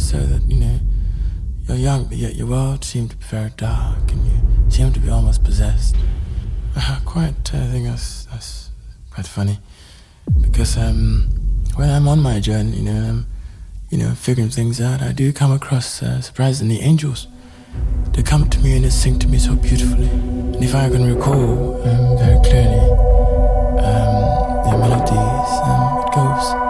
so that, you know, you're young, but yet your world seemed to be very dark and you seemed to be almost possessed. Uh, quite uh, I think that's, that's quite funny because um, when I'm on my journey, you know, I'm, you know, figuring things out, I do come across uh, surprisingly angels. They come to me and they sing to me so beautifully. And if I can recall um, very clearly um, their melodies, um, it goes.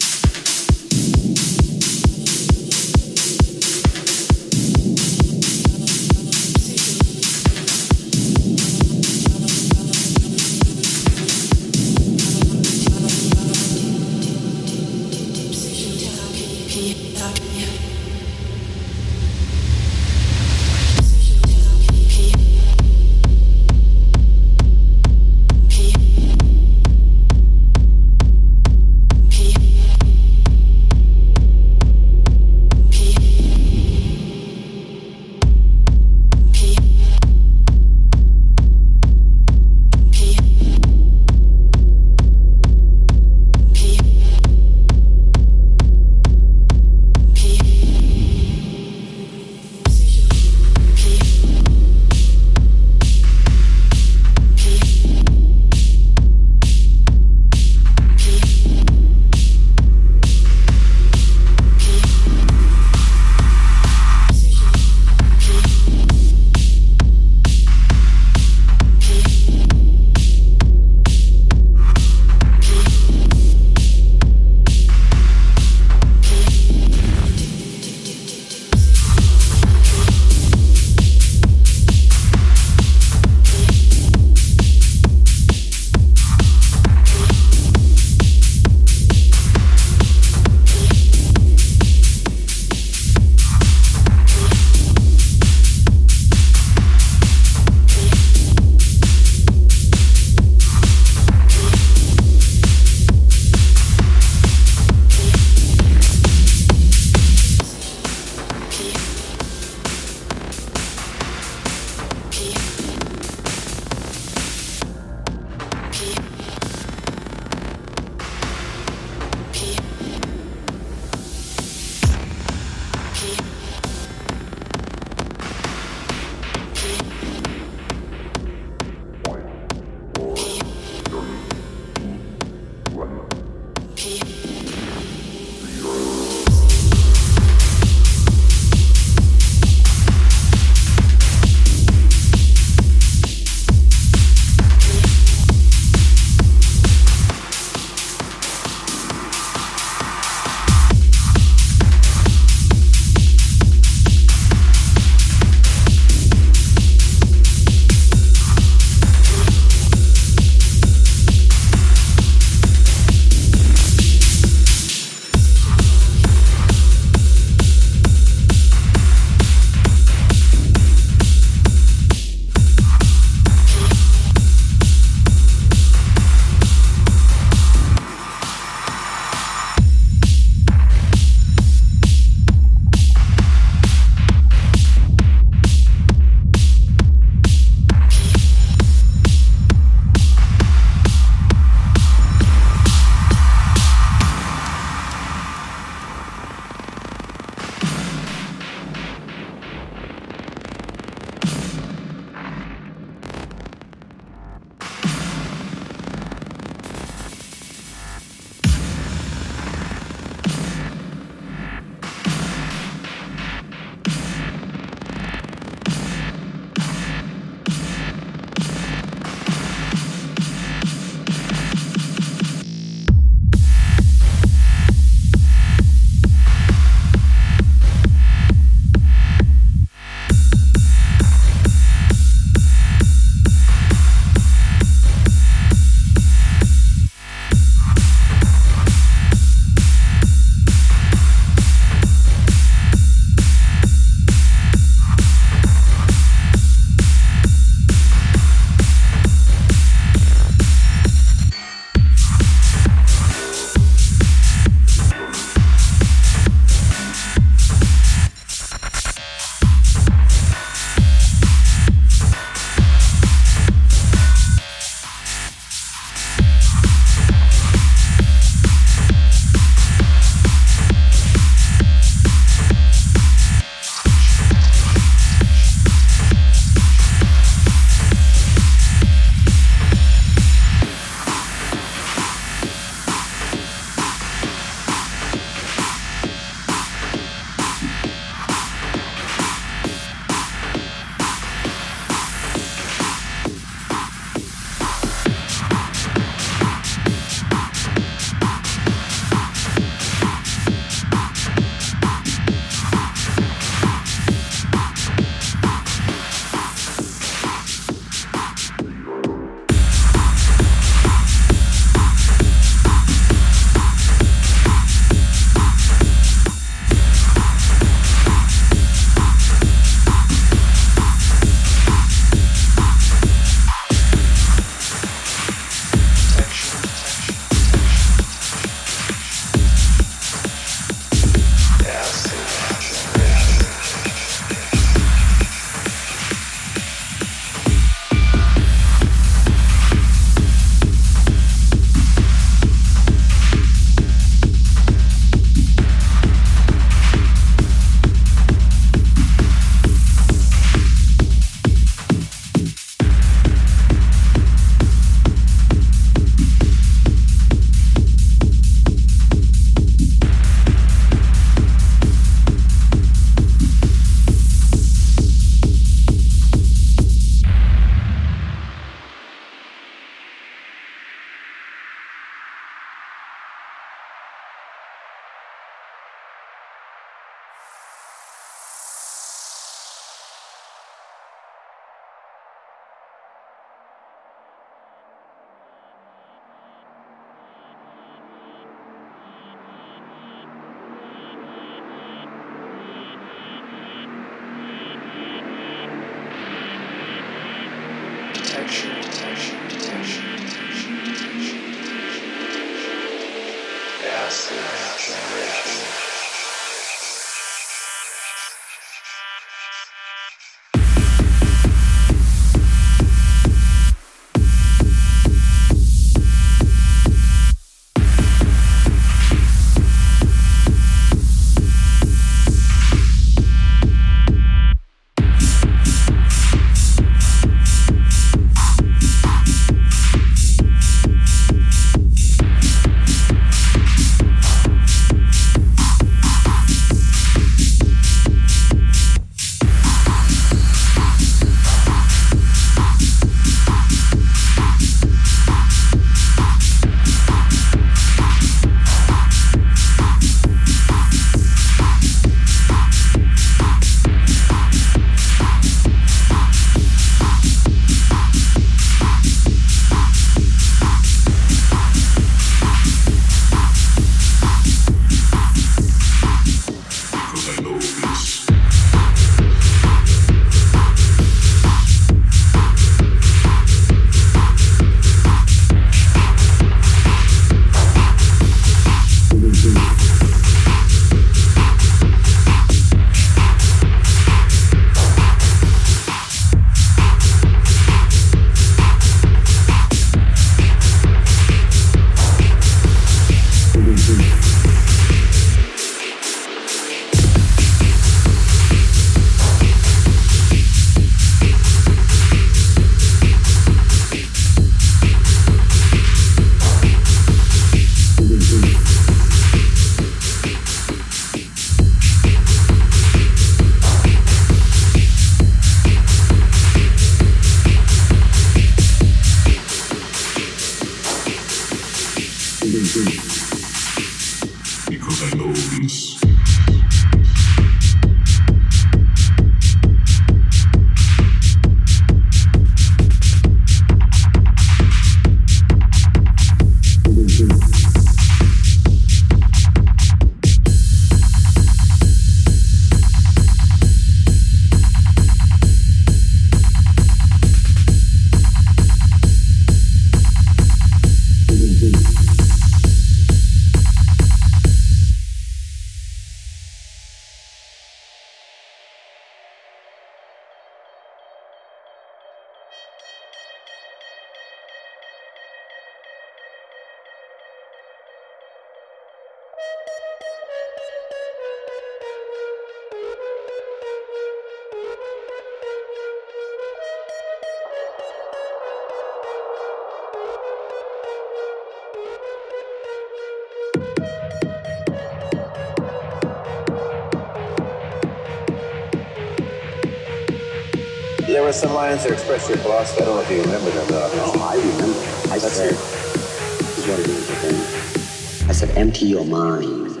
were some lines that expressed your philosophy. I don't know if you remember them. Though. Oh, I remember. I Let's said, this is what it is again. I said, empty your mind.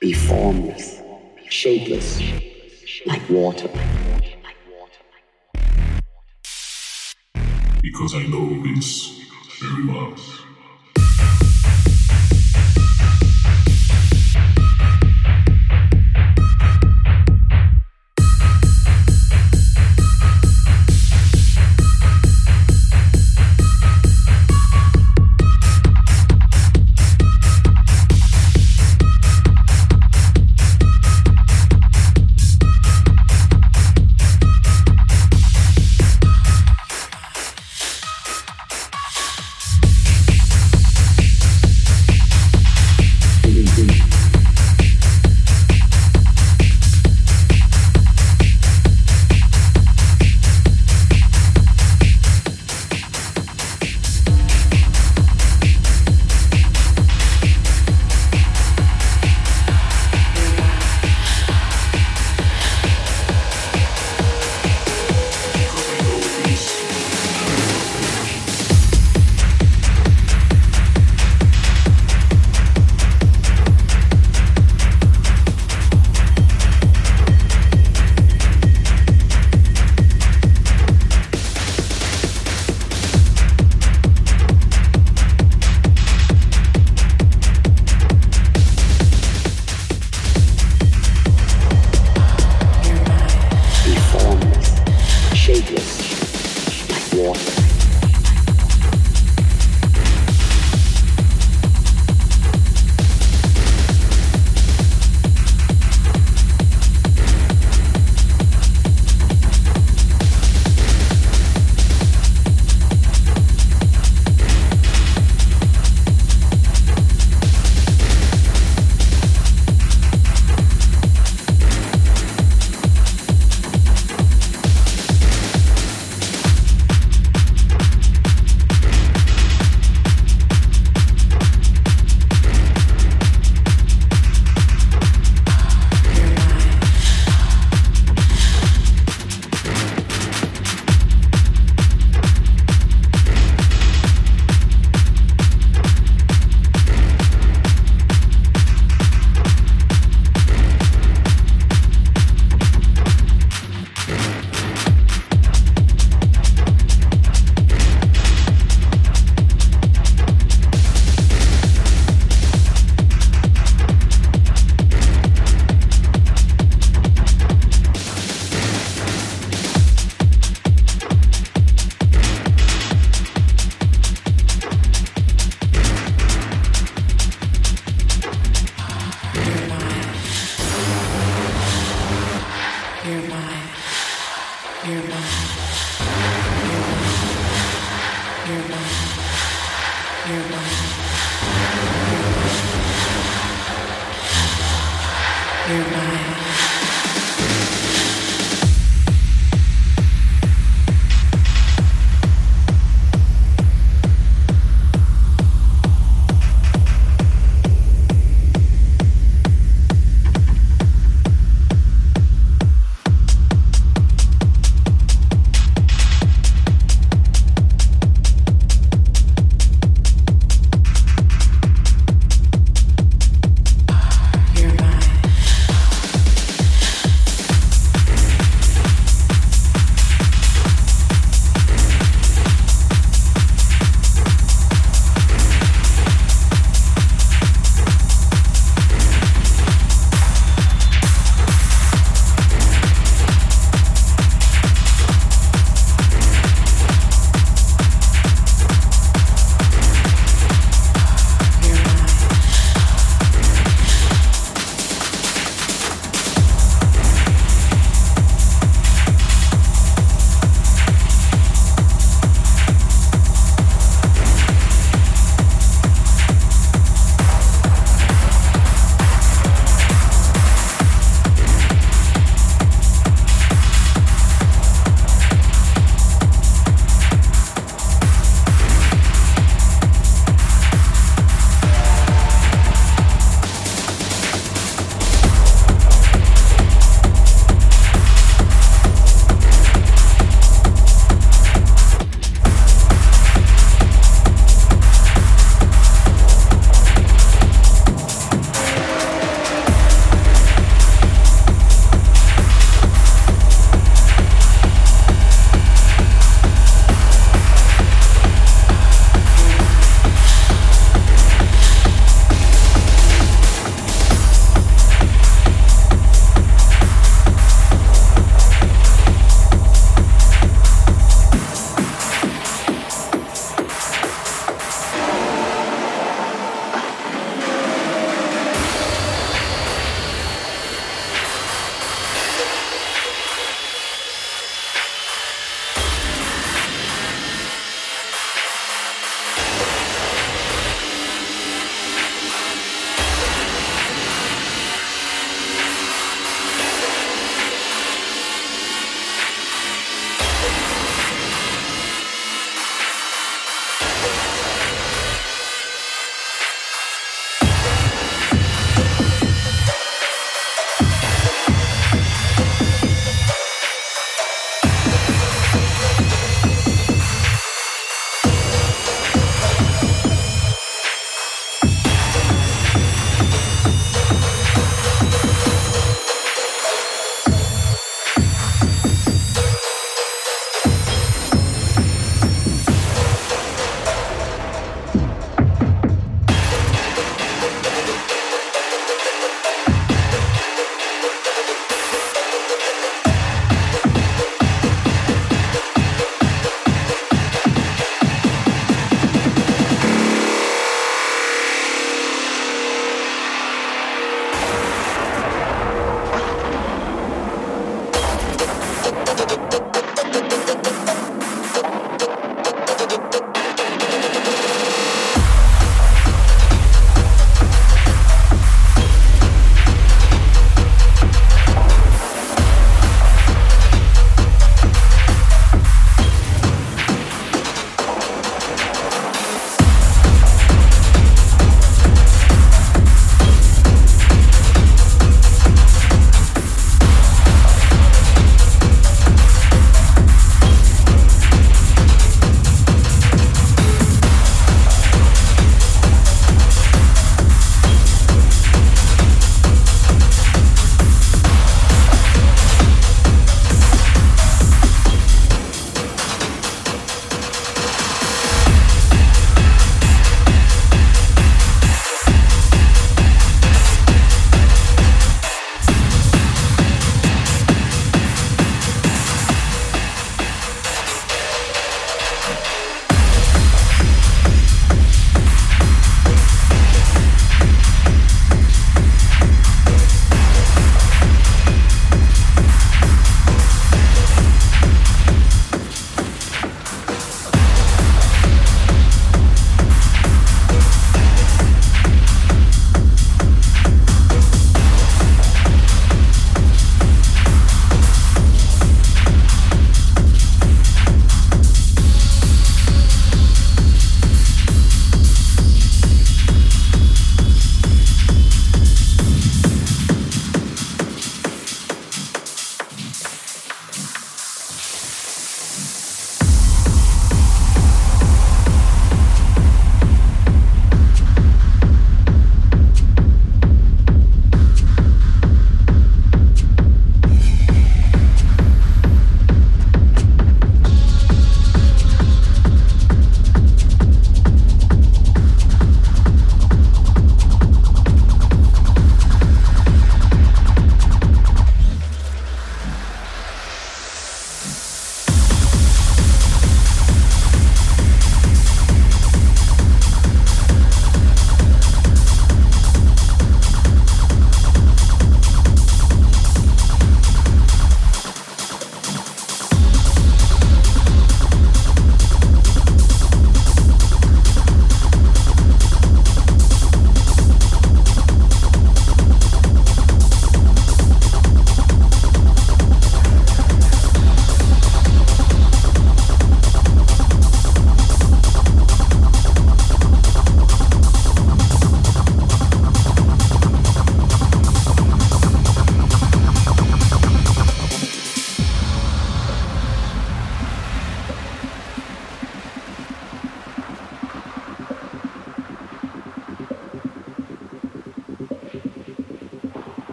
Be formless, shapeless, like water. Because I know this